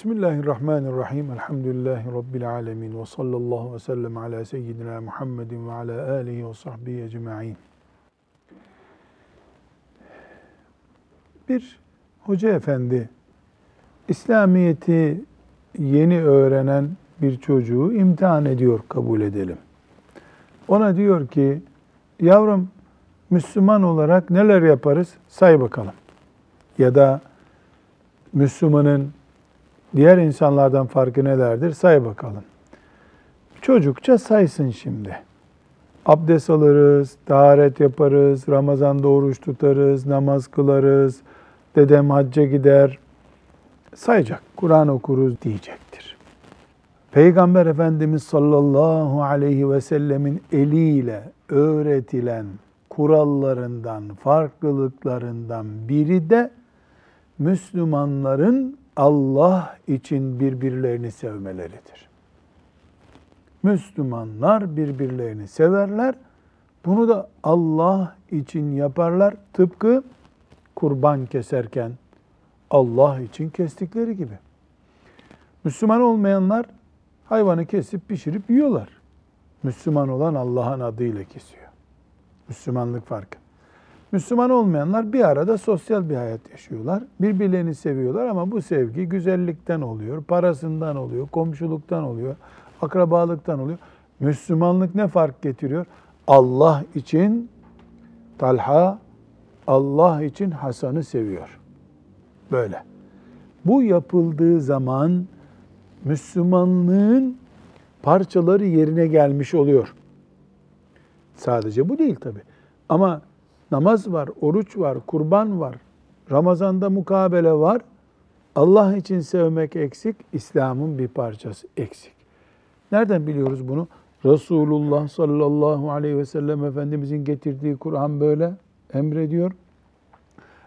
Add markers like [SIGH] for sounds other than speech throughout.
Bismillahirrahmanirrahim. Elhamdülillahi Rabbil alemin. Ve sallallahu ve sellem ala seyyidina Muhammedin ve ala alihi ve sahbihi ecma'in. Bir hoca efendi, İslamiyet'i yeni öğrenen bir çocuğu imtihan ediyor kabul edelim. Ona diyor ki, yavrum Müslüman olarak neler yaparız say bakalım. Ya da Müslümanın diğer insanlardan farkı nelerdir say bakalım. Çocukça saysın şimdi. Abdest alırız, taharet yaparız, Ramazan'da oruç tutarız, namaz kılarız, dedem hacca gider. Sayacak, Kur'an okuruz diyecektir. Peygamber Efendimiz sallallahu aleyhi ve sellemin eliyle öğretilen kurallarından, farklılıklarından biri de Müslümanların Allah için birbirlerini sevmeleridir. Müslümanlar birbirlerini severler. Bunu da Allah için yaparlar. Tıpkı kurban keserken Allah için kestikleri gibi. Müslüman olmayanlar hayvanı kesip pişirip yiyorlar. Müslüman olan Allah'ın adıyla kesiyor. Müslümanlık farkı. Müslüman olmayanlar bir arada sosyal bir hayat yaşıyorlar. Birbirlerini seviyorlar ama bu sevgi güzellikten oluyor, parasından oluyor, komşuluktan oluyor, akrabalıktan oluyor. Müslümanlık ne fark getiriyor? Allah için Talha, Allah için Hasan'ı seviyor. Böyle. Bu yapıldığı zaman Müslümanlığın parçaları yerine gelmiş oluyor. Sadece bu değil tabi. Ama namaz var, oruç var, kurban var, Ramazan'da mukabele var. Allah için sevmek eksik, İslam'ın bir parçası eksik. Nereden biliyoruz bunu? Resulullah sallallahu aleyhi ve sellem Efendimizin getirdiği Kur'an böyle emrediyor.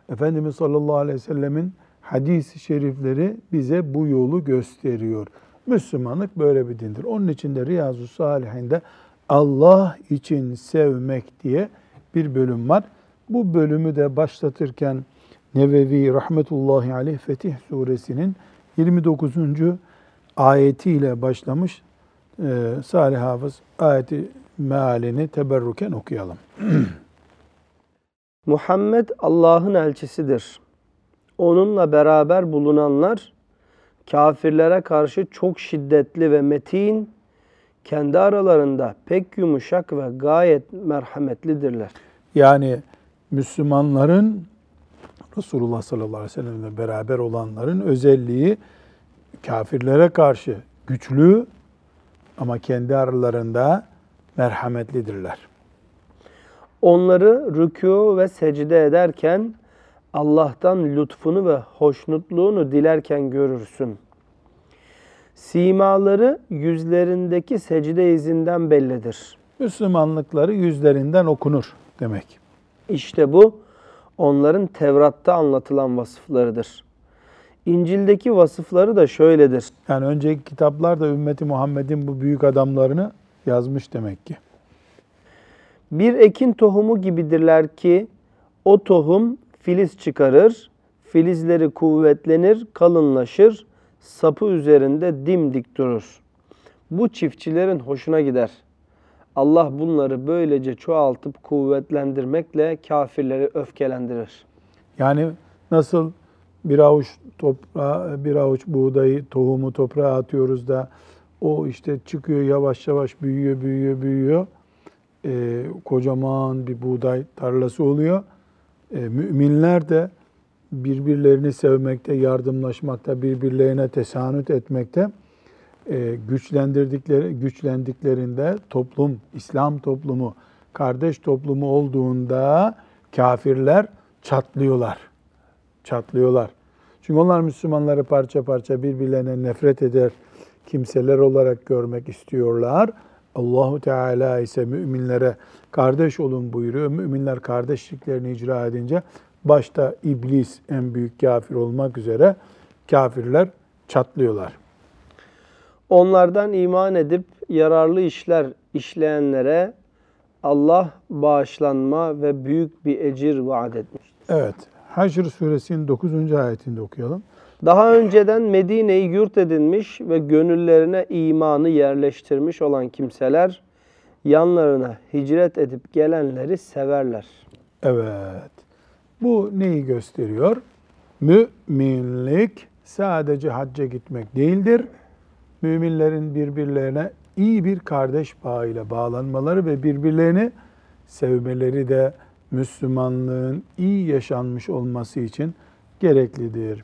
Efendimiz sallallahu aleyhi ve sellemin hadis-i şerifleri bize bu yolu gösteriyor. Müslümanlık böyle bir dindir. Onun için de Riyazu Salihinde Allah için sevmek diye bir bölüm var. Bu bölümü de başlatırken Nevevi rahmetullahi aleyh Fetih suresinin 29. ayetiyle başlamış. Ee, Salih Hafız ayeti mealini teberruken okuyalım. [CLEARS THROAT] Muhammed Allah'ın elçisidir. Onunla beraber bulunanlar kafirlere karşı çok şiddetli ve metin, kendi aralarında pek yumuşak ve gayet merhametlidirler. Yani Müslümanların Resulullah sallallahu aleyhi ve sellemle beraber olanların özelliği kafirlere karşı güçlü ama kendi aralarında merhametlidirler. Onları rükû ve secde ederken Allah'tan lütfunu ve hoşnutluğunu dilerken görürsün. Simaları yüzlerindeki secde izinden bellidir. Müslümanlıkları yüzlerinden okunur demek. İşte bu onların Tevrat'ta anlatılan vasıflarıdır. İncil'deki vasıfları da şöyledir. Yani önceki kitaplar da ümmeti Muhammed'in bu büyük adamlarını yazmış demek ki. Bir ekin tohumu gibidirler ki o tohum filiz çıkarır, filizleri kuvvetlenir, kalınlaşır, sapı üzerinde dimdik durur. Bu çiftçilerin hoşuna gider. Allah bunları böylece çoğaltıp kuvvetlendirmekle kafirleri öfkelendirir. Yani nasıl bir avuç toprağı, bir avuç buğdayı, tohumu toprağa atıyoruz da o işte çıkıyor yavaş yavaş büyüyor, büyüyor, büyüyor. Ee, kocaman bir buğday tarlası oluyor. Ee, müminler de birbirlerini sevmekte, yardımlaşmakta, birbirlerine tesanüt etmekte e, güçlendirdikleri güçlendiklerinde toplum, İslam toplumu, kardeş toplumu olduğunda kafirler çatlıyorlar. Çatlıyorlar. Çünkü onlar Müslümanları parça parça birbirlerine nefret eder kimseler olarak görmek istiyorlar. Allahu Teala ise müminlere kardeş olun buyuruyor. Müminler kardeşliklerini icra edince başta iblis en büyük kafir olmak üzere kafirler çatlıyorlar. Onlardan iman edip yararlı işler işleyenlere Allah bağışlanma ve büyük bir ecir vaat etmiştir. Evet. Haşr suresinin 9. ayetinde okuyalım. Daha önceden Medine'yi yurt edinmiş ve gönüllerine imanı yerleştirmiş olan kimseler yanlarına hicret edip gelenleri severler. Evet. Bu neyi gösteriyor? Müminlik sadece hacca gitmek değildir. Müminlerin birbirlerine iyi bir kardeş bağıyla bağlanmaları ve birbirlerini sevmeleri de Müslümanlığın iyi yaşanmış olması için gereklidir.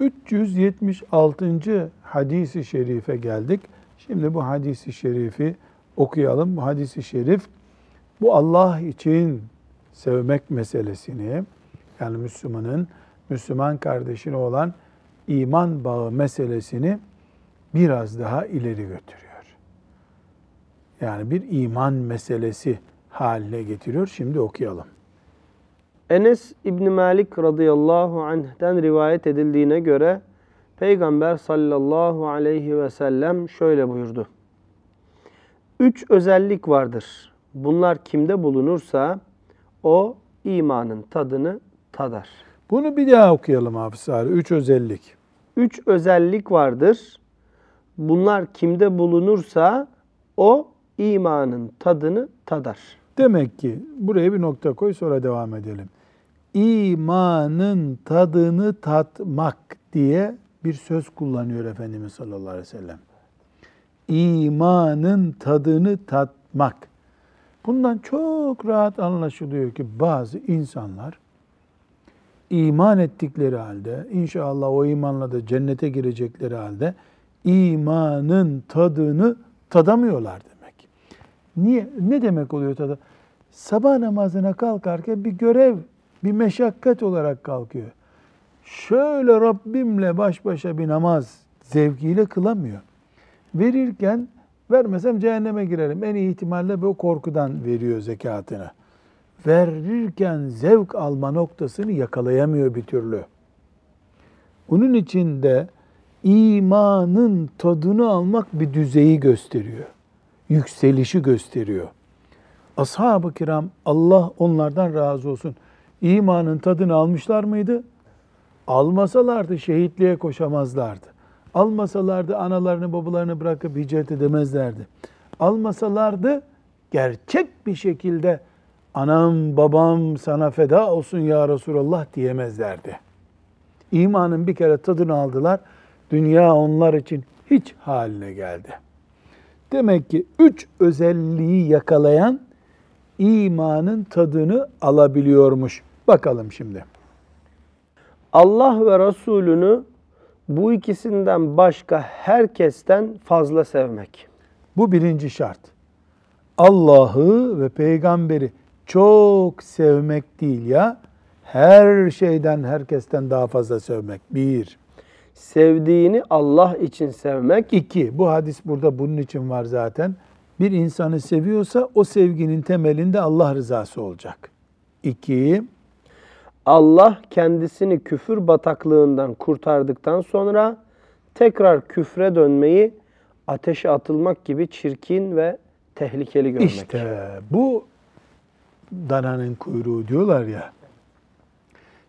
376. hadisi şerife geldik. Şimdi bu hadisi şerifi okuyalım. Bu hadisi şerif bu Allah için sevmek meselesini yani Müslümanın Müslüman kardeşine olan iman bağı meselesini biraz daha ileri götürüyor. Yani bir iman meselesi haline getiriyor. Şimdi okuyalım. Enes İbni Malik radıyallahu anh'den rivayet edildiğine göre Peygamber sallallahu aleyhi ve sellem şöyle buyurdu. Üç özellik vardır. Bunlar kimde bulunursa o imanın tadını tadar. Bunu bir daha okuyalım Hafız abi. Üç özellik. Üç özellik vardır. Bunlar kimde bulunursa o imanın tadını tadar. Demek ki buraya bir nokta koy sonra devam edelim. İmanın tadını tatmak diye bir söz kullanıyor Efendimiz sallallahu aleyhi ve sellem. İmanın tadını tatmak. Bundan çok rahat anlaşılıyor ki bazı insanlar iman ettikleri halde, inşallah o imanla da cennete girecekleri halde imanın tadını tadamıyorlar demek. Niye? Ne demek oluyor tadı? Sabah namazına kalkarken bir görev, bir meşakkat olarak kalkıyor. Şöyle Rabbimle baş başa bir namaz zevkiyle kılamıyor. Verirken vermesem cehenneme girerim. En iyi ihtimalle bu korkudan veriyor zekatını. Verirken zevk alma noktasını yakalayamıyor bir türlü. Onun için de imanın tadını almak bir düzeyi gösteriyor. Yükselişi gösteriyor. Ashab-ı kiram Allah onlardan razı olsun. İmanın tadını almışlar mıydı? Almasalardı şehitliğe koşamazlardı. Almasalardı analarını babalarını bırakıp hicret edemezlerdi. Almasalardı gerçek bir şekilde anam babam sana feda olsun ya Resulallah diyemezlerdi. İmanın bir kere tadını aldılar. Dünya onlar için hiç haline geldi. Demek ki üç özelliği yakalayan imanın tadını alabiliyormuş. Bakalım şimdi. Allah ve Resulünü bu ikisinden başka herkesten fazla sevmek. Bu birinci şart. Allah'ı ve peygamberi çok sevmek değil ya, her şeyden, herkesten daha fazla sevmek. Bir. Sevdiğini Allah için sevmek. İki, bu hadis burada bunun için var zaten. Bir insanı seviyorsa o sevginin temelinde Allah rızası olacak. İki, Allah kendisini küfür bataklığından kurtardıktan sonra tekrar küfre dönmeyi ateşe atılmak gibi çirkin ve tehlikeli görmek. İşte bu dananın kuyruğu diyorlar ya.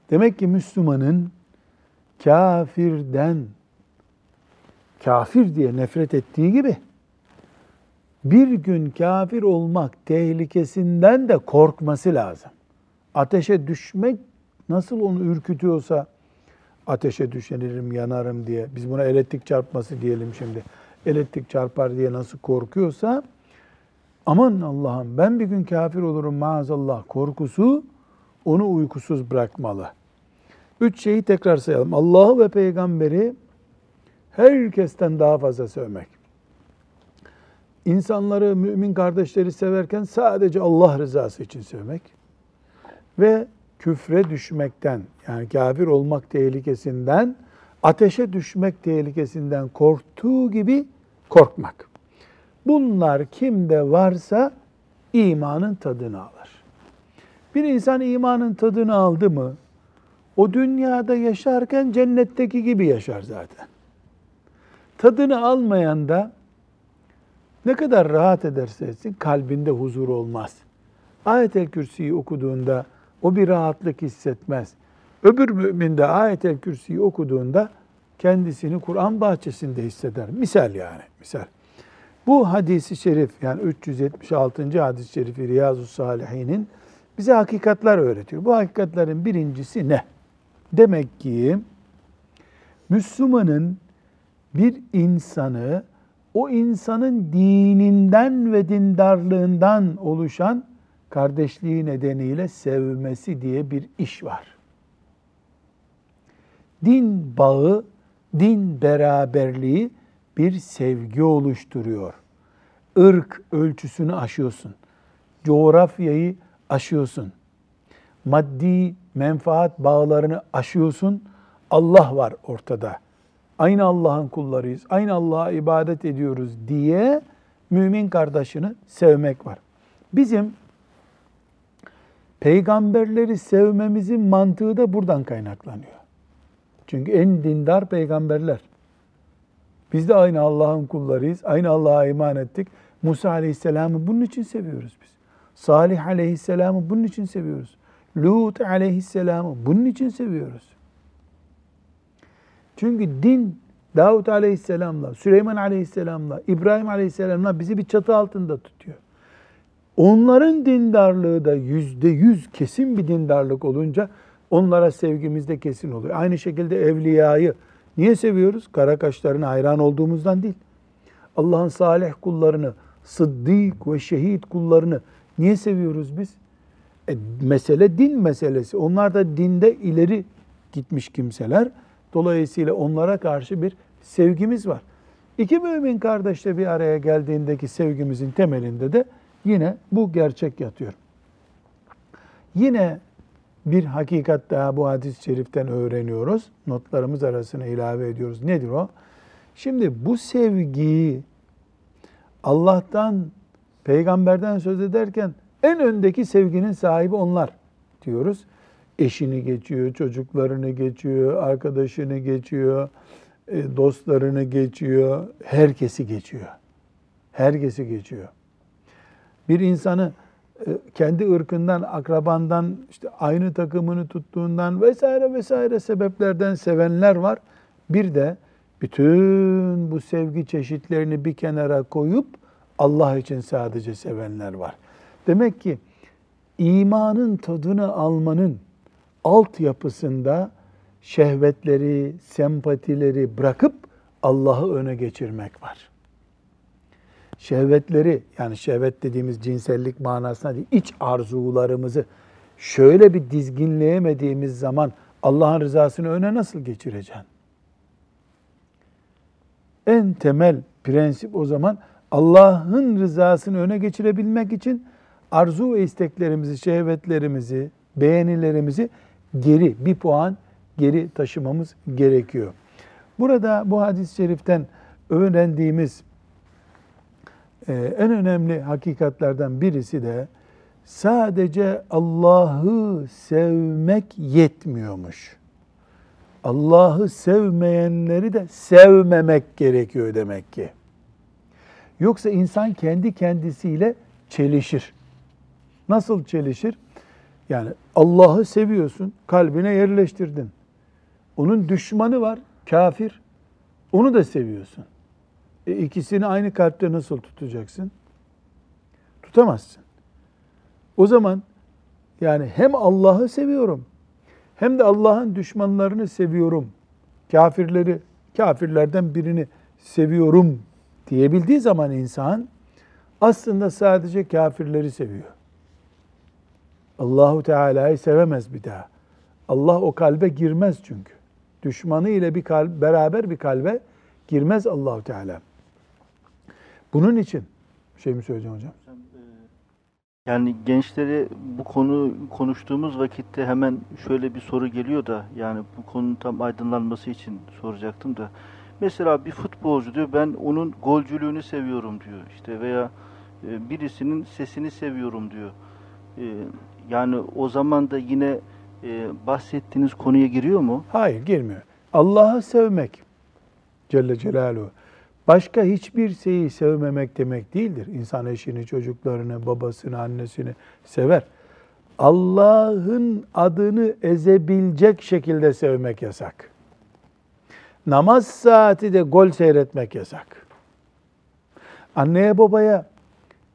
Demek ki Müslümanın kafirden kafir diye nefret ettiği gibi bir gün kafir olmak tehlikesinden de korkması lazım. Ateşe düşmek nasıl onu ürkütüyorsa ateşe düşenirim, yanarım diye biz buna elektrik çarpması diyelim şimdi. Elektrik çarpar diye nasıl korkuyorsa aman Allah'ım ben bir gün kafir olurum maazallah korkusu onu uykusuz bırakmalı. Üç şeyi tekrar sayalım. Allah'ı ve peygamberi herkesten daha fazla sevmek. İnsanları, mümin kardeşleri severken sadece Allah rızası için sevmek. Ve küfre düşmekten, yani kafir olmak tehlikesinden, ateşe düşmek tehlikesinden korktuğu gibi korkmak. Bunlar kimde varsa imanın tadını alır. Bir insan imanın tadını aldı mı, o dünyada yaşarken cennetteki gibi yaşar zaten. Tadını almayan da ne kadar rahat ederse etsin kalbinde huzur olmaz. Ayet-el Kürsi'yi okuduğunda o bir rahatlık hissetmez. Öbür mümin de Ayet-el Kürsi'yi okuduğunda kendisini Kur'an bahçesinde hisseder. Misal yani, misal. Bu hadisi şerif yani 376. hadis-i şerifi Riyazu Salihin'in bize hakikatler öğretiyor. Bu hakikatlerin birincisi ne? Demek ki Müslümanın bir insanı o insanın dininden ve dindarlığından oluşan kardeşliği nedeniyle sevmesi diye bir iş var. Din bağı, din beraberliği bir sevgi oluşturuyor. Irk ölçüsünü aşıyorsun. Coğrafyayı aşıyorsun. Maddi menfaat bağlarını aşıyorsun. Allah var ortada. Aynı Allah'ın kullarıyız. Aynı Allah'a ibadet ediyoruz diye mümin kardeşini sevmek var. Bizim peygamberleri sevmemizin mantığı da buradan kaynaklanıyor. Çünkü en dindar peygamberler. Biz de aynı Allah'ın kullarıyız. Aynı Allah'a iman ettik. Musa Aleyhisselam'ı bunun için seviyoruz biz. Salih Aleyhisselam'ı bunun için seviyoruz. Lut Aleyhisselam'ı bunun için seviyoruz. Çünkü din Davut Aleyhisselam'la, Süleyman Aleyhisselam'la, İbrahim Aleyhisselam'la bizi bir çatı altında tutuyor. Onların dindarlığı da yüzde yüz kesin bir dindarlık olunca onlara sevgimiz de kesin oluyor. Aynı şekilde evliyayı niye seviyoruz? Kara kaşlarına hayran olduğumuzdan değil. Allah'ın salih kullarını, sıddık ve şehit kullarını niye seviyoruz biz? E, mesele din meselesi. Onlar da dinde ileri gitmiş kimseler. Dolayısıyla onlara karşı bir sevgimiz var. İki mümin kardeşle bir araya geldiğindeki sevgimizin temelinde de yine bu gerçek yatıyor. Yine bir hakikat daha bu hadis-i şeriften öğreniyoruz. Notlarımız arasına ilave ediyoruz. Nedir o? Şimdi bu sevgiyi Allah'tan, peygamberden söz ederken en öndeki sevginin sahibi onlar diyoruz. Eşini geçiyor, çocuklarını geçiyor, arkadaşını geçiyor, e, dostlarını geçiyor, herkesi geçiyor. Herkesi geçiyor. Bir insanı kendi ırkından, akrabandan, işte aynı takımını tuttuğundan vesaire vesaire sebeplerden sevenler var. Bir de bütün bu sevgi çeşitlerini bir kenara koyup Allah için sadece sevenler var. Demek ki imanın tadını almanın altyapısında şehvetleri, sempatileri bırakıp Allah'ı öne geçirmek var. Şehvetleri yani şehvet dediğimiz cinsellik manasına değil, iç arzularımızı şöyle bir dizginleyemediğimiz zaman Allah'ın rızasını öne nasıl geçireceksin? En temel prensip o zaman Allah'ın rızasını öne geçirebilmek için arzu ve isteklerimizi, şehvetlerimizi, beğenilerimizi geri, bir puan geri taşımamız gerekiyor. Burada bu hadis-i şeriften öğrendiğimiz e, en önemli hakikatlerden birisi de sadece Allah'ı sevmek yetmiyormuş. Allah'ı sevmeyenleri de sevmemek gerekiyor demek ki. Yoksa insan kendi kendisiyle çelişir. Nasıl çelişir? Yani Allah'ı seviyorsun, kalbine yerleştirdin. Onun düşmanı var, kafir. Onu da seviyorsun. E ikisini aynı kalpte nasıl tutacaksın? Tutamazsın. O zaman yani hem Allah'ı seviyorum hem de Allah'ın düşmanlarını seviyorum. Kafirleri, kafirlerden birini seviyorum diyebildiği zaman insan aslında sadece kafirleri seviyor. Allahu Teala'yı sevemez bir daha. Allah o kalbe girmez çünkü. Düşmanı ile bir kalp beraber bir kalbe girmez Allahu Teala. Bunun için şey mi söyleyeceğim hocam? Yani gençlere bu konu konuştuğumuz vakitte hemen şöyle bir soru geliyor da yani bu konunun tam aydınlanması için soracaktım da. Mesela bir futbolcu diyor ben onun golcülüğünü seviyorum diyor işte veya e, birisinin sesini seviyorum diyor. E, yani o zaman da yine e, bahsettiğiniz konuya giriyor mu? Hayır girmiyor. Allah'ı sevmek Celle Celaluhu başka hiçbir şeyi sevmemek demek değildir. İnsan eşini, çocuklarını, babasını, annesini sever. Allah'ın adını ezebilecek şekilde sevmek yasak. Namaz saati de gol seyretmek yasak. Anneye babaya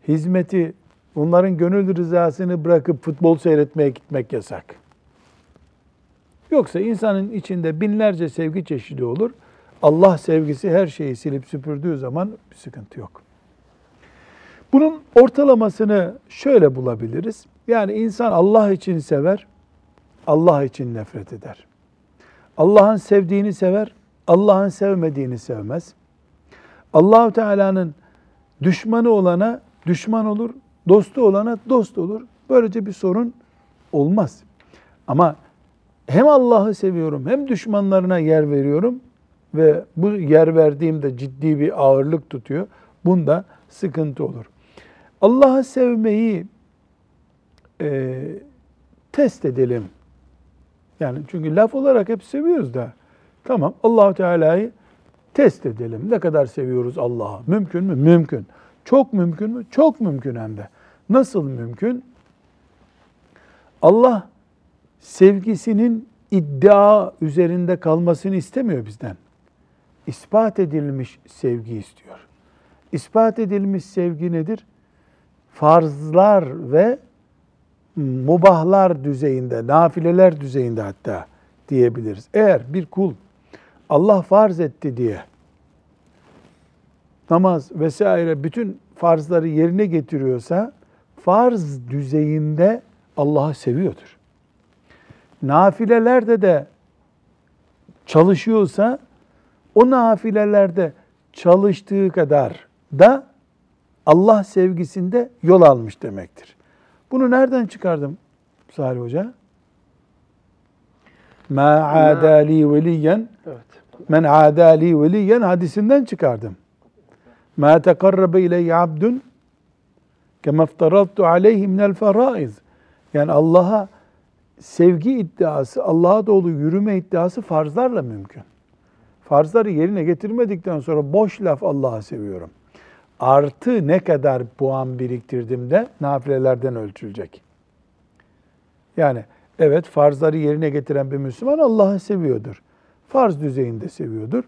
hizmeti, onların gönül rızasını bırakıp futbol seyretmeye gitmek yasak. Yoksa insanın içinde binlerce sevgi çeşidi olur. Allah sevgisi her şeyi silip süpürdüğü zaman bir sıkıntı yok. Bunun ortalamasını şöyle bulabiliriz. Yani insan Allah için sever, Allah için nefret eder. Allah'ın sevdiğini sever, Allah'ın sevmediğini sevmez. Allahu Teala'nın düşmanı olana düşman olur, dostu olana dost olur. Böylece bir sorun olmaz. Ama hem Allah'ı seviyorum hem düşmanlarına yer veriyorum ve bu yer verdiğimde ciddi bir ağırlık tutuyor. Bunda sıkıntı olur. Allah'ı sevmeyi e, test edelim. Yani çünkü laf olarak hep seviyoruz da. Tamam Allahu Teala'yı test edelim. Ne kadar seviyoruz Allah'ı? Mümkün mü? Mümkün. Çok mümkün mü? Çok mümkün hem de. Nasıl mümkün? Allah sevgisinin iddia üzerinde kalmasını istemiyor bizden. İspat edilmiş sevgi istiyor. İspat edilmiş sevgi nedir? Farzlar ve mubahlar düzeyinde, nafileler düzeyinde hatta diyebiliriz. Eğer bir kul Allah farz etti diye namaz vesaire bütün farzları yerine getiriyorsa farz düzeyinde Allah'ı seviyordur. Nafilelerde de çalışıyorsa o nafilelerde çalıştığı kadar da Allah sevgisinde yol almış demektir. Bunu nereden çıkardım Salih Hoca? Ma adali veliyen men adali veliyen hadisinden çıkardım. Ma tekarrabe ileyye abdun kema iftaraltu aleyhi minel feraiz. Yani Allah'a sevgi iddiası, Allah'a doğru yürüme iddiası farzlarla mümkün. Farzları yerine getirmedikten sonra boş laf Allah'ı seviyorum. Artı ne kadar puan biriktirdim de nafilelerden ölçülecek. Yani evet farzları yerine getiren bir Müslüman Allah'ı seviyordur. Farz düzeyinde seviyordur.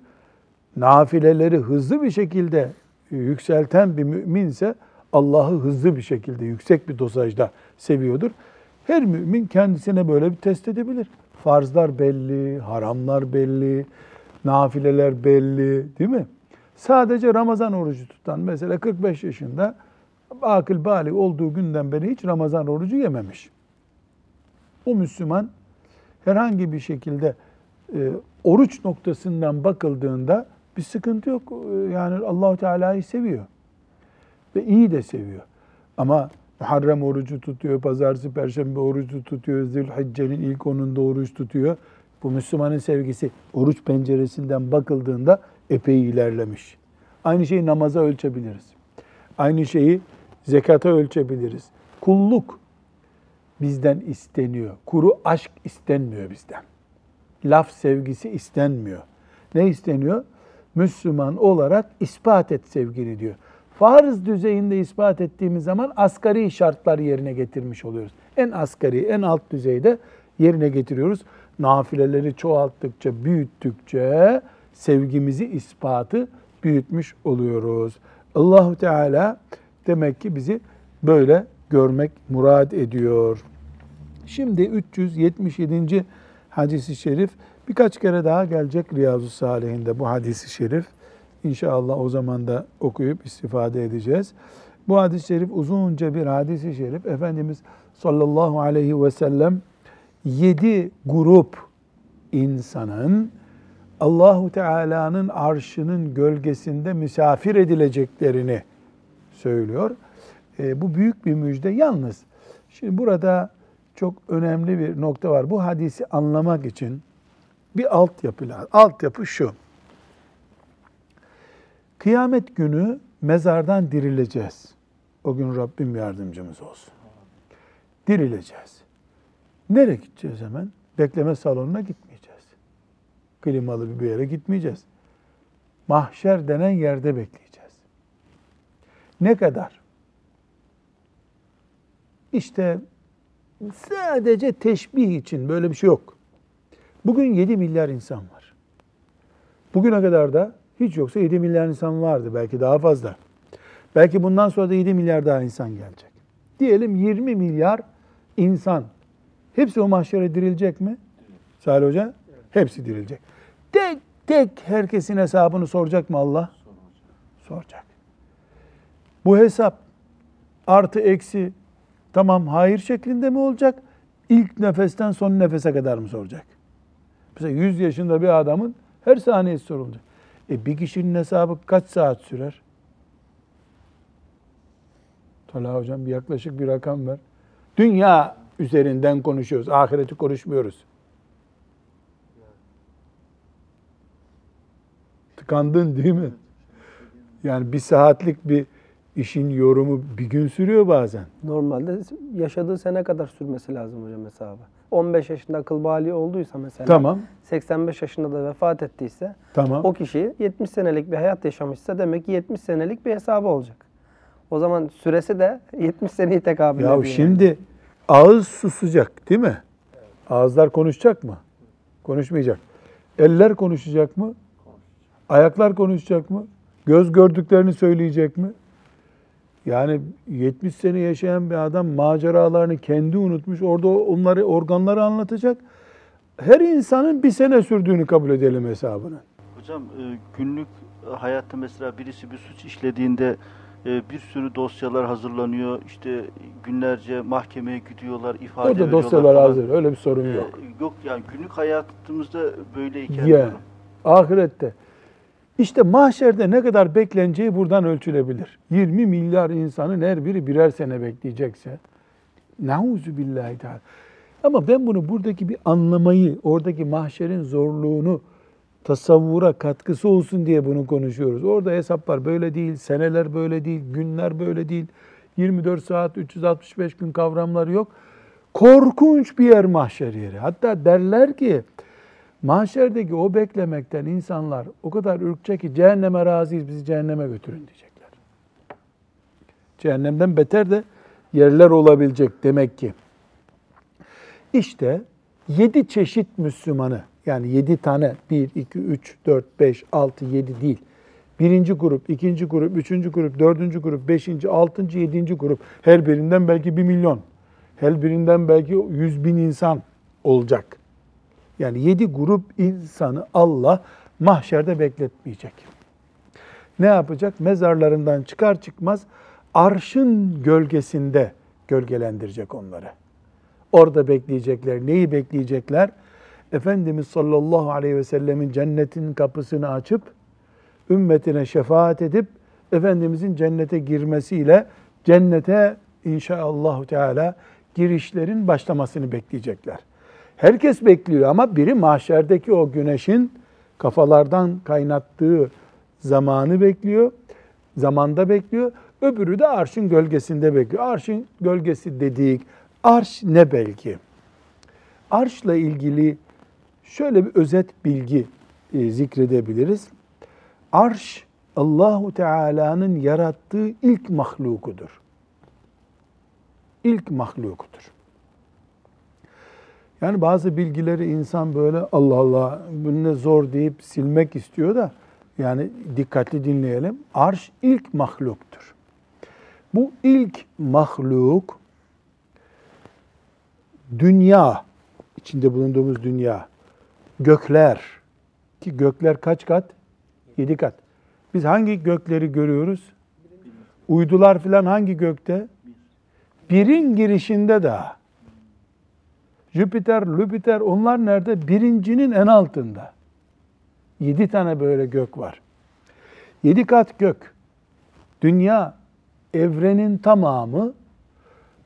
Nafileleri hızlı bir şekilde yükselten bir müminse Allah'ı hızlı bir şekilde, yüksek bir dozajda seviyordur. Her mümin kendisine böyle bir test edebilir. Farzlar belli, haramlar belli, nafileler belli değil mi? Sadece Ramazan orucu tutan mesela 45 yaşında akıl bali olduğu günden beri hiç Ramazan orucu yememiş. O Müslüman herhangi bir şekilde e, oruç noktasından bakıldığında bir sıkıntı yok. E, Yani Allahu Teala'yı seviyor. Ve iyi de seviyor. Ama Muharrem orucu tutuyor, pazartesi, perşembe orucu tutuyor, Zülhicce'nin ilk onunda oruç tutuyor. Bu Müslümanın sevgisi oruç penceresinden bakıldığında epey ilerlemiş. Aynı şeyi namaza ölçebiliriz. Aynı şeyi zekata ölçebiliriz. Kulluk bizden isteniyor. Kuru aşk istenmiyor bizden. Laf sevgisi istenmiyor. Ne isteniyor? Müslüman olarak ispat et sevgini diyor. Farz düzeyinde ispat ettiğimiz zaman asgari şartlar yerine getirmiş oluyoruz. En asgari, en alt düzeyde yerine getiriyoruz. Nafileleri çoğalttıkça, büyüttükçe sevgimizi, ispatı büyütmüş oluyoruz. Allahu Teala demek ki bizi böyle görmek murad ediyor. Şimdi 377. hadisi şerif birkaç kere daha gelecek Riyazu Salihinde bu hadisi şerif. İnşallah o zaman da okuyup istifade edeceğiz. Bu hadis-i şerif uzunca bir hadis-i şerif. Efendimiz sallallahu aleyhi ve sellem yedi grup insanın Allahu Teala'nın arşının gölgesinde misafir edileceklerini söylüyor. E, bu büyük bir müjde. Yalnız şimdi burada çok önemli bir nokta var. Bu hadisi anlamak için bir altyapı lazım. Altyapı şu. Kıyamet günü mezardan dirileceğiz. O gün Rabbim yardımcımız olsun. Dirileceğiz. Nereye gideceğiz hemen? Bekleme salonuna gitmeyeceğiz. Klimalı bir yere gitmeyeceğiz. Mahşer denen yerde bekleyeceğiz. Ne kadar? İşte sadece teşbih için böyle bir şey yok. Bugün 7 milyar insan var. Bugüne kadar da hiç yoksa 7 milyar insan vardı. Belki daha fazla. Belki bundan sonra da 7 milyar daha insan gelecek. Diyelim 20 milyar insan. Hepsi o mahşere dirilecek mi? Salih Hoca? Hepsi dirilecek. Tek tek herkesin hesabını soracak mı Allah? Soracak. Bu hesap artı eksi tamam hayır şeklinde mi olacak? İlk nefesten son nefese kadar mı soracak? Mesela 100 yaşında bir adamın her saniyesi sorulacak. E bir kişinin hesabı kaç saat sürer? Talha hocam bir yaklaşık bir rakam ver. Dünya üzerinden konuşuyoruz. Ahireti konuşmuyoruz. Tıkandın değil mi? Yani bir saatlik bir işin yorumu bir gün sürüyor bazen. Normalde yaşadığı sene kadar sürmesi lazım hocam hesabı. 15 yaşında akıl bali olduysa mesela, Tamam, 85 yaşında da vefat ettiyse, tamam. o kişi 70 senelik bir hayat yaşamışsa demek ki 70 senelik bir hesabı olacak. O zaman süresi de 70 seneyi tekabül ediyor. Ya yani. Ağız susacak değil mi? Ağızlar konuşacak mı? Konuşmayacak. Eller konuşacak mı? Ayaklar konuşacak mı? Göz gördüklerini söyleyecek mi? Yani 70 sene yaşayan bir adam maceralarını kendi unutmuş. Orada onları organları anlatacak. Her insanın bir sene sürdüğünü kabul edelim hesabını. Hocam e, günlük hayatta mesela birisi bir suç işlediğinde bir sürü dosyalar hazırlanıyor. İşte günlerce mahkemeye gidiyorlar, ifade Orada veriyorlar dosyalar falan. hazır. Öyle bir sorun E, yok. Yok yani günlük hayatımızda böyleyken diyorum. ahirette. İşte mahşerde ne kadar bekleneceği buradan ölçülebilir. 20 milyar insanın her biri birer sene bekleyecekse. Nauzu billahi teala. Ama ben bunu buradaki bir anlamayı, oradaki mahşerin zorluğunu tasavvura katkısı olsun diye bunu konuşuyoruz. Orada hesaplar böyle değil, seneler böyle değil, günler böyle değil. 24 saat, 365 gün kavramları yok. Korkunç bir yer mahşer yeri. Hatta derler ki mahşerdeki o beklemekten insanlar o kadar ürkecek ki cehenneme razıyız bizi cehenneme götürün diyecekler. Cehennemden beter de yerler olabilecek demek ki. İşte yedi çeşit Müslümanı yani yedi tane bir, iki, üç, dört, beş, altı, yedi değil. Birinci grup, ikinci grup, üçüncü grup, dördüncü grup, beşinci, altıncı, yedinci grup. Her birinden belki bir milyon. Her birinden belki yüz bin insan olacak. Yani yedi grup insanı Allah mahşerde bekletmeyecek. Ne yapacak? Mezarlarından çıkar çıkmaz arşın gölgesinde gölgelendirecek onları. Orada bekleyecekler. Neyi bekleyecekler? Efendimiz sallallahu aleyhi ve sellemin cennetin kapısını açıp ümmetine şefaat edip Efendimizin cennete girmesiyle cennete inşaallah teala girişlerin başlamasını bekleyecekler. Herkes bekliyor ama biri mahşerdeki o güneşin kafalardan kaynattığı zamanı bekliyor. Zamanda bekliyor. Öbürü de arşın gölgesinde bekliyor. Arşın gölgesi dedik. Arş ne belki? Arşla ilgili şöyle bir özet bilgi e, zikredebiliriz. Arş Allahu Teala'nın yarattığı ilk mahlukudur. İlk mahlukudur. Yani bazı bilgileri insan böyle Allah Allah bu ne zor deyip silmek istiyor da yani dikkatli dinleyelim. Arş ilk mahluktur. Bu ilk mahluk dünya, içinde bulunduğumuz dünya, gökler ki gökler kaç kat? Yedi kat. Biz hangi gökleri görüyoruz? Uydular filan hangi gökte? Birin girişinde daha. Jüpiter, Lüpiter onlar nerede? Birincinin en altında. Yedi tane böyle gök var. Yedi kat gök. Dünya, evrenin tamamı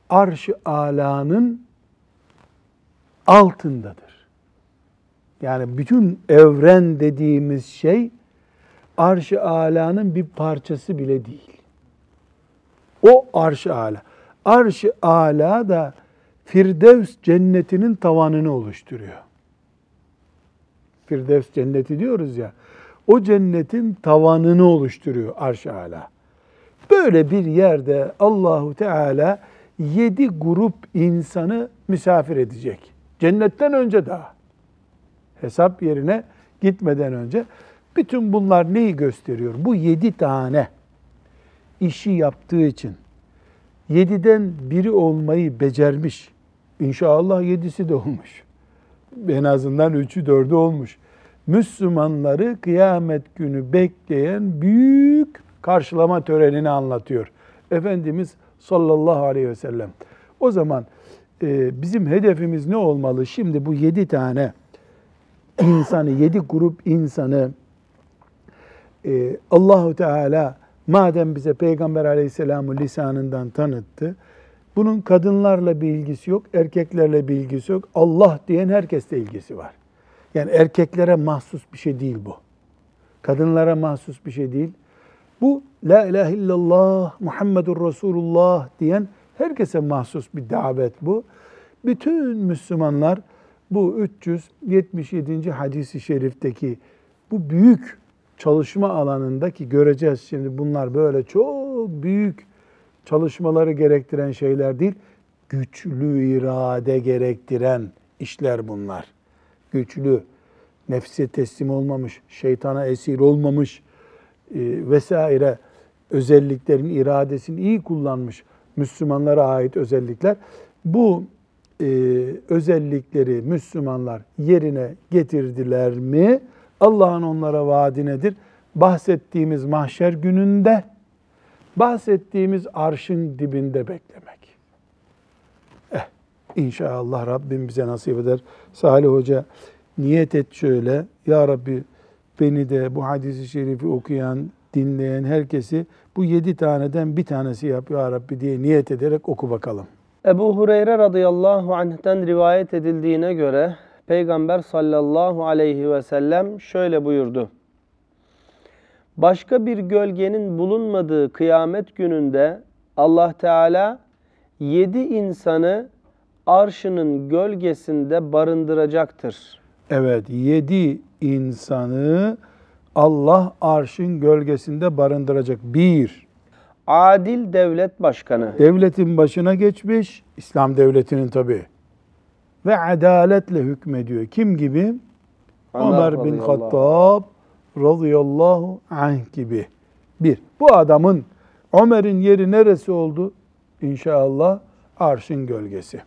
arş-ı alanın altındadır. Yani bütün evren dediğimiz şey arş-ı alanın bir parçası bile değil. O arş-ı ala. Arş-ı ala da Firdevs cennetinin tavanını oluşturuyor. Firdevs cenneti diyoruz ya. O cennetin tavanını oluşturuyor arş-ı ala. Böyle bir yerde Allahu Teala yedi grup insanı misafir edecek. Cennetten önce daha. Hesap yerine gitmeden önce Bütün bunlar neyi gösteriyor? Bu yedi tane işi yaptığı için yediden biri olmayı becermiş. İnşallah yedisi de olmuş. En azından üçü dördü olmuş. Müslümanları kıyamet günü bekleyen büyük karşılama törenini anlatıyor. Efendimiz sallallahu aleyhi ve sellem. O zaman e, bizim hedefimiz ne olmalı? Şimdi bu yedi tane insanı, yedi grup insanı e, Allahu Teala madem bize Peygamber Aleyhisselam'ı lisanından tanıttı, bunun kadınlarla bir ilgisi yok, erkeklerle bir ilgisi yok. Allah diyen herkesle ilgisi var. Yani erkeklere mahsus bir şey değil bu. Kadınlara mahsus bir şey değil. Bu La ilahe illallah Muhammedur Resulullah diyen herkese mahsus bir davet bu. Bütün Müslümanlar bu 377. hadisi şerifteki bu büyük çalışma alanındaki göreceğiz şimdi bunlar böyle çok büyük çalışmaları gerektiren şeyler değil, güçlü irade gerektiren işler bunlar. Güçlü, nefse teslim olmamış, şeytana esir olmamış e, vesaire özelliklerin iradesini iyi kullanmış Müslümanlara ait özellikler. Bu e, özellikleri Müslümanlar yerine getirdiler mi? Allah'ın onlara vaadi nedir? Bahsettiğimiz mahşer gününde, bahsettiğimiz arşın dibinde beklemek. Eh, inşallah Rabbim bize nasip eder. Salih Hoca niyet et şöyle, Ya Rabbi beni de bu hadisi şerifi okuyan, dinleyen herkesi bu yedi taneden bir tanesi yap Ya Rabbi diye niyet ederek oku bakalım. Ebu Hureyre radıyallahu anh'ten rivayet edildiğine göre Peygamber sallallahu aleyhi ve sellem şöyle buyurdu. Başka bir gölgenin bulunmadığı kıyamet gününde Allah Teala yedi insanı arşının gölgesinde barındıracaktır. Evet, yedi insanı Allah arşın gölgesinde barındıracak. Bir, Adil devlet başkanı, devletin başına geçmiş, İslam devletinin tabi ve adaletle hükmediyor. Kim gibi? Ömer Ömer bin Hattab radıyallahu anh gibi. Bir, bu adamın Ömer'in yeri neresi oldu? İnşallah arşın gölgesi.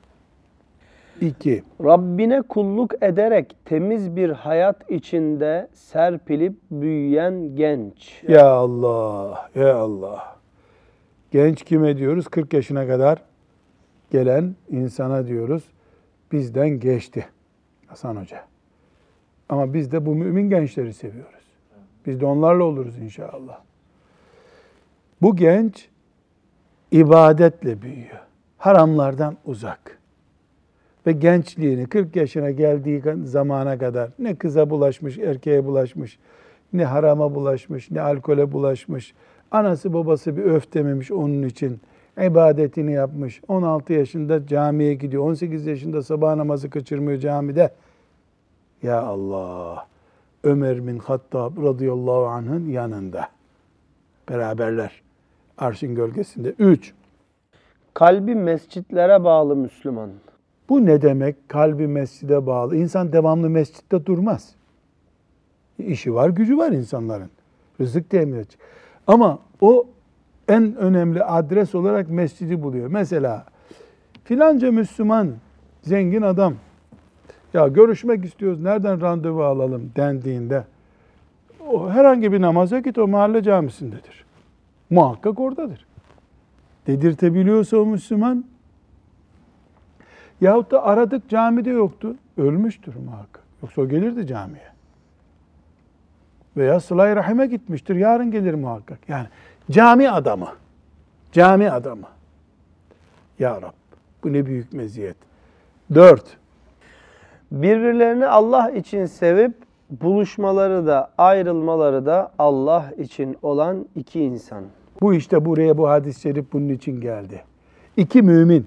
İki, Rabbine kulluk ederek temiz bir hayat içinde serpilip büyüyen genç. Ya Allah, ya Allah. Genç kime diyoruz? 40 yaşına kadar gelen insana diyoruz. Bizden geçti Hasan Hoca. Ama biz de bu mümin gençleri seviyoruz. Biz de onlarla oluruz inşallah. Bu genç ibadetle büyüyor. Haramlardan uzak. Ve gençliğini 40 yaşına geldiği zamana kadar ne kıza bulaşmış, erkeğe bulaşmış, ne harama bulaşmış, ne alkole bulaşmış. Anası babası bir öf dememiş onun için. ibadetini yapmış. 16 yaşında camiye gidiyor. 18 yaşında sabah namazı kaçırmıyor camide. Ya Allah. Ömer bin Hattab radıyallahu anh'ın yanında. Beraberler. Arşın gölgesinde. Üç. Kalbi mescitlere bağlı Müslüman. Bu ne demek? Kalbi mescide bağlı. İnsan devamlı mescitte durmaz. İşi var, gücü var insanların. Rızık temin edecek. Ama o en önemli adres olarak mescidi buluyor. Mesela filanca Müslüman, zengin adam, ya görüşmek istiyoruz, nereden randevu alalım dendiğinde, o herhangi bir namaza git, o mahalle camisindedir. Muhakkak oradadır. Dedirtebiliyorsa o Müslüman, Yahut da aradık camide yoktu. Ölmüştür muhakkak. Yoksa o gelirdi camiye. Veya sıla rahime gitmiştir. Yarın gelir muhakkak. Yani cami adamı. Cami adamı. Ya Rab bu ne büyük meziyet. Dört. Birbirlerini Allah için sevip buluşmaları da ayrılmaları da Allah için olan iki insan. Bu işte buraya bu hadis-i şerif bunun için geldi. İki mümin.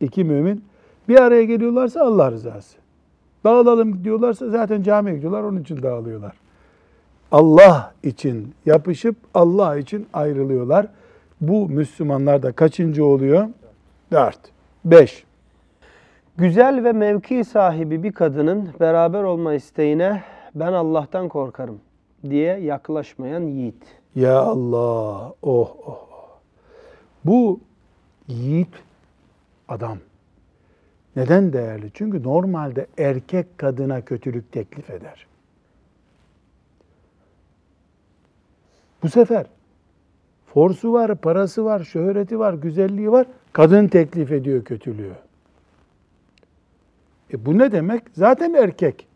İki mümin bir araya geliyorlarsa Allah rızası. Dağılalım diyorlarsa zaten camiye gidiyorlar onun için dağılıyorlar. Allah için yapışıp Allah için ayrılıyorlar. Bu Müslümanlar da kaçıncı oluyor? Dört. Beş. Güzel ve mevki sahibi bir kadının beraber olma isteğine ben Allah'tan korkarım diye yaklaşmayan yiğit. Ya Allah. Oh oh. oh. Bu yiğit adam. Neden değerli? Çünkü normalde erkek kadına kötülük teklif eder. Bu sefer forsu var, parası var, şöhreti var, güzelliği var. Kadın teklif ediyor kötülüğü. E bu ne demek? Zaten erkek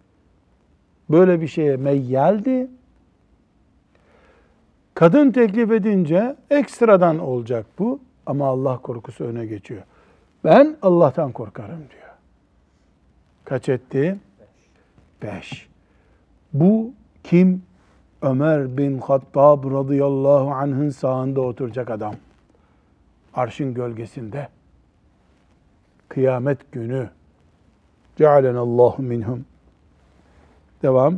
böyle bir şeye meyyaldi. Kadın teklif edince ekstradan olacak bu ama Allah korkusu öne geçiyor. Ben Allah'tan korkarım diyor. Kaç etti? Beş. Bu kim? Ömer bin Hattab radıyallahu anh'ın sağında oturacak adam. Arşın gölgesinde. Kıyamet günü. Cealenallahu minhum. Devam.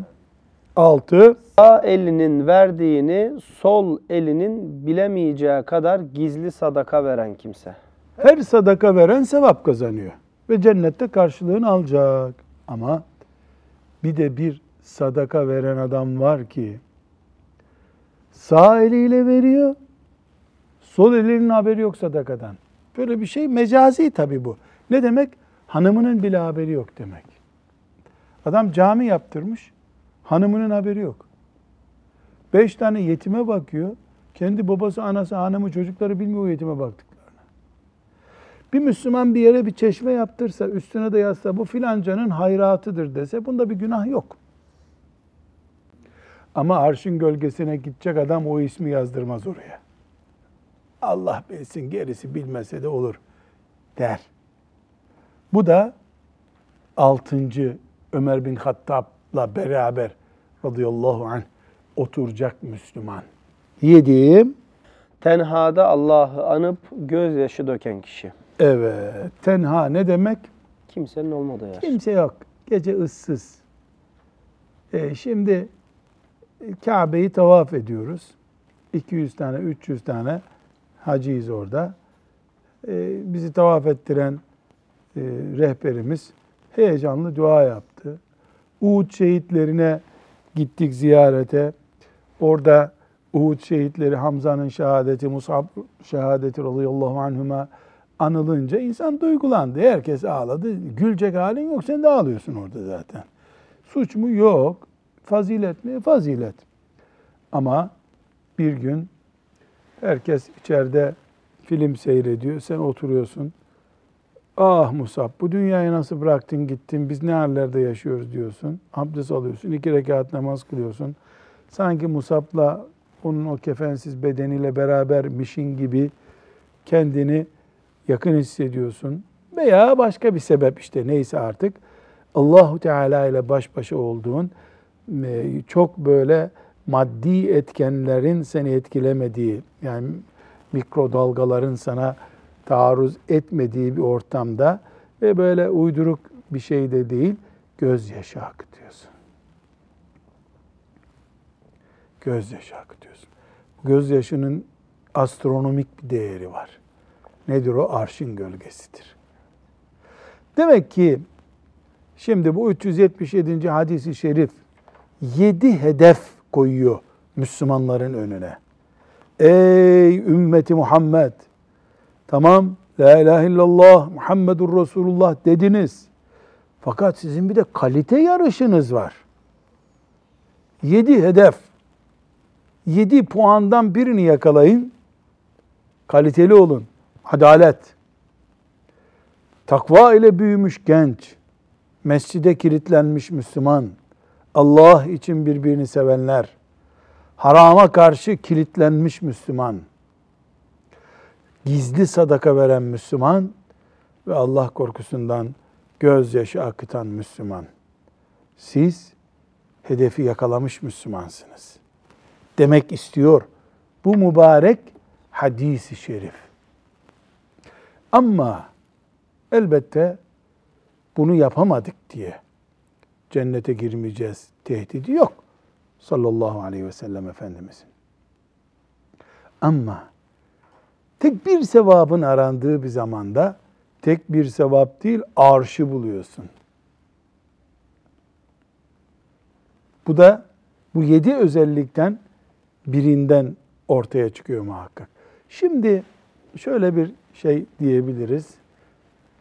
Altı. Sağ elinin verdiğini sol elinin bilemeyeceği kadar gizli sadaka veren kimse. Her sadaka veren sevap kazanıyor. Ve cennette karşılığını alacak. Ama bir de bir sadaka veren adam var ki sağ eliyle veriyor, sol elinin haberi yok sadakadan. Böyle bir şey mecazi tabii bu. Ne demek? Hanımının bile haberi yok demek. Adam cami yaptırmış, hanımının haberi yok. Beş tane yetime bakıyor. Kendi babası, anası, hanımı, çocukları bilmiyor o yetime baktıklarını. Bir Müslüman bir yere bir çeşme yaptırsa, üstüne de yazsa bu filancanın hayratıdır dese bunda bir günah yok. Ama arşın gölgesine gidecek adam o ismi yazdırmaz oraya. Allah bilsin gerisi bilmese de olur der. Bu da altıncı Ömer bin Hattab'la beraber radıyallahu anh oturacak Müslüman. Yediğim Tenhada Allah'ı anıp gözyaşı döken kişi. evet tenha ne demek? Kimsenin olmadığı yer. Kimse yok. Gece ıssız. E, şimdi Kabe'yi tavaf ediyoruz. 200 tane, 300 tane hacıyız orada. E, bizi tavaf ettiren e, rehberimiz heyecanlı dua yaptı. Uhud şehitlerine gittik ziyarete. Orada Uhud şehitleri Hamza'nın şehadeti, Musab şehadeti radıyallahu anhuma anılınca insan duygulandı. Herkes ağladı. Gülecek halin yok. Sen de ağlıyorsun orada zaten. Suç mu? Yok. Fazilet mi? Fazilet. Ama bir gün herkes içeride film seyrediyor. Sen oturuyorsun. Ah Musab bu dünyayı nasıl bıraktın gittin biz ne hallerde yaşıyoruz diyorsun. Abdest alıyorsun. iki rekat namaz kılıyorsun. Sanki Musab'la onun o kefensiz bedeniyle berabermişin gibi kendini yakın hissediyorsun. Veya başka bir sebep işte neyse artık. Allahu Teala ile baş başa olduğun çok böyle maddi etkenlerin seni etkilemediği yani mikrodalgaların sana taarruz etmediği bir ortamda ve böyle uyduruk bir şey de değil gözyaşı akıtıyorsun. Gözyaşı akıtıyorsun. Gözyaşının astronomik bir değeri var. Nedir o? Arşın gölgesidir. Demek ki şimdi bu 377. hadisi şerif 7 hedef koyuyor Müslümanların önüne. Ey ümmeti Muhammed! Tamam, La ilahe illallah, Muhammedur Resulullah dediniz. Fakat sizin bir de kalite yarışınız var. 7 hedef. 7 puandan birini yakalayın. Kaliteli olun. Adalet. Takva ile büyümüş genç. Mescide kilitlenmiş Müslüman. Allah için birbirini sevenler. Harama karşı kilitlenmiş Müslüman. Gizli sadaka veren Müslüman ve Allah korkusundan gözyaşı akıtan Müslüman. Siz hedefi yakalamış Müslümansınız. Demek istiyor bu mübarek hadisi şerif. Ama elbette bunu yapamadık diye cennete girmeyeceğiz tehdidi yok. Sallallahu aleyhi ve sellem Efendimizin. Ama tek bir sevabın arandığı bir zamanda tek bir sevap değil arşı buluyorsun. Bu da Bu yedi özellikten birinden ortaya çıkıyor muhakkak. Şimdi şöyle bir şey diyebiliriz.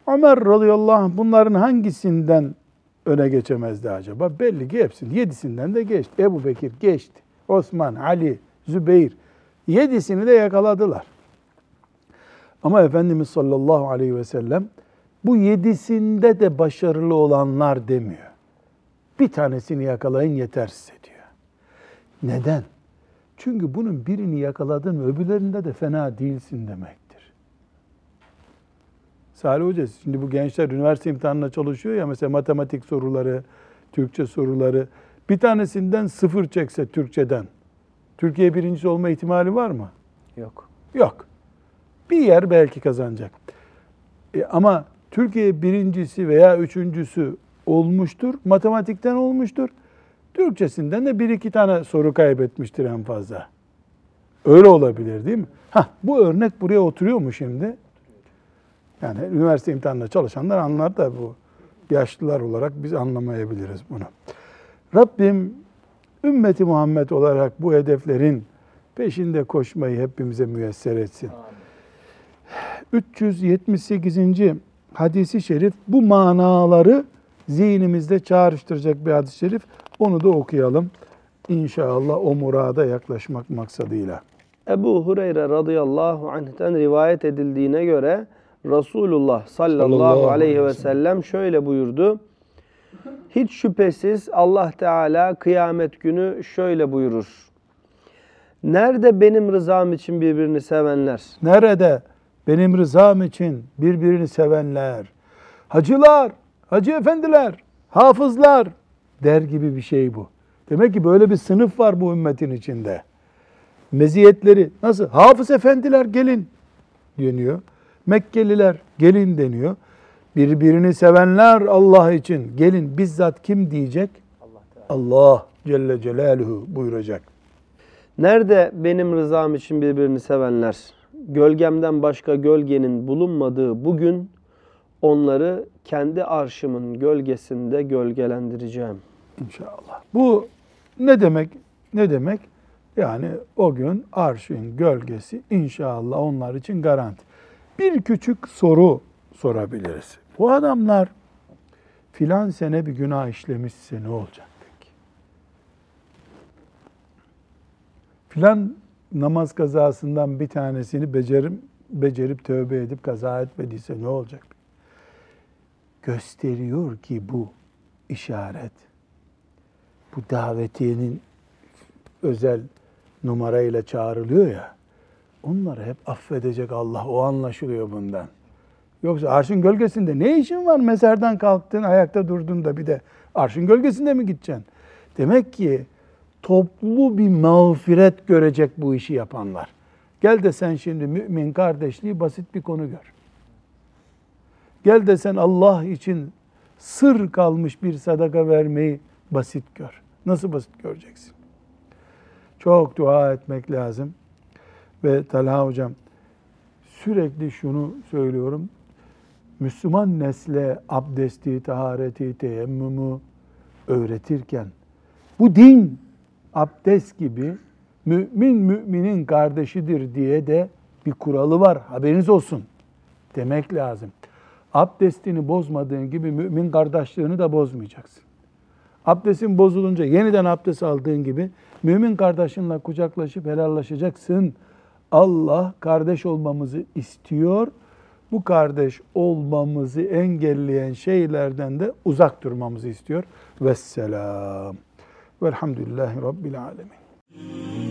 Ömer radıyallahu anh bunların hangisinden öne geçemezdi acaba? Belli ki hepsini. Yedisinden de geçti. Ebu Bekir geçti. Osman, Ali, Zübeyir. Yedisini de yakaladılar. Ama Efendimiz sallallahu aleyhi ve sellem bu yedisinde de başarılı olanlar demiyor. Bir tanesini yakalayın yeter size diyor. Neden? Çünkü bunun birini yakaladın mı öbürlerinde de fena değilsin demektir. Salih Hoca şimdi bu gençler üniversite imtihanına çalışıyor ya mesela matematik soruları, Türkçe soruları bir tanesinden sıfır çekse Türkçeden Türkiye birincisi olma ihtimali var mı? Yok. Yok. Bir yer belki kazanacak. E, ama Türkiye birincisi veya üçüncüsü olmuştur. Matematikten olmuştur. Türkçesinden de bir iki tane soru kaybetmiştir en fazla. Öyle olabilir değil mi? Hah, bu örnek buraya oturuyor mu şimdi? Yani üniversite imtihanında çalışanlar anlar da bu yaşlılar olarak biz anlamayabiliriz bunu. Rabbim ümmeti Muhammed olarak bu hedeflerin peşinde koşmayı hepimize müyesser etsin. 378. hadisi şerif bu manaları zihnimizde çağrıştıracak bir hadis-i şerif. Onu da okuyalım. İnşallah o murada yaklaşmak maksadıyla. Ebu Hureyre radıyallahu anh'ten rivayet edildiğine göre Resulullah sallallahu, Sallallahu aleyhi ve aleyhi ve sellem şöyle buyurdu. Hiç şüphesiz Allah Teala kıyamet günü şöyle buyurur. Nerede benim rızam için birbirini sevenler? Nerede benim rızam için birbirini sevenler, hacılar, hacı efendiler, hafızlar der gibi bir şey bu. Demek ki böyle bir sınıf var bu ümmetin içinde. Meziyetleri nasıl? Hafız efendiler gelin deniyor. Mekkeliler gelin deniyor. Birbirini sevenler Allah için gelin bizzat kim diyecek? Allah Celle Celaluhu buyuracak. Nerede benim rızam için birbirini sevenler? Gölgemden başka gölgenin bulunmadığı bugün onları kendi arşımın gölgesinde gölgelendireceğim. İnşallah. Bu ne demek? Ne demek? Yani o gün arşın gölgesi inşallah onlar için garanti. Bir küçük soru sorabiliriz. Bu adamlar filan sene bir günah işlemişse ne olacak peki? Filan namaz kazasından bir tanesini becerim, becerip tövbe edip kaza etmediyse ne olacak? Gösteriyor ki bu işaret bu davetiyenin özel numarayla çağrılıyor ya, onları hep affedecek Allah, o anlaşılıyor bundan. Yoksa arşın gölgesinde ne işin var? Mezardan kalktın, ayakta durdun da bir de arşın gölgesinde mi gideceksin? Demek ki toplu bir mağfiret görecek bu işi yapanlar. Gel de sen şimdi mümin kardeşliği basit bir konu gör. Gel de sen Allah için sır kalmış bir sadaka vermeyi basit gör. Nasıl basit göreceksin? Çok dua etmek lazım. Ve Talha hocam sürekli şunu söylüyorum. Müslüman nesle abdesti, tahareti, teyemmümü öğretirken bu din abdest gibi mümin müminin kardeşidir diye de bir kuralı var. Haberiniz olsun demek lazım. Abdestini bozmadığın gibi mümin kardeşliğini de bozmayacaksın. Abdestin bozulunca yeniden abdest aldığın gibi mümin kardeşinle kucaklaşıp helallaşacaksın. Allah kardeş olmamızı istiyor. Bu kardeş olmamızı engelleyen şeylerden de uzak durmamızı istiyor. Vesselam. Velhamdülillahi Rabbil Alemin.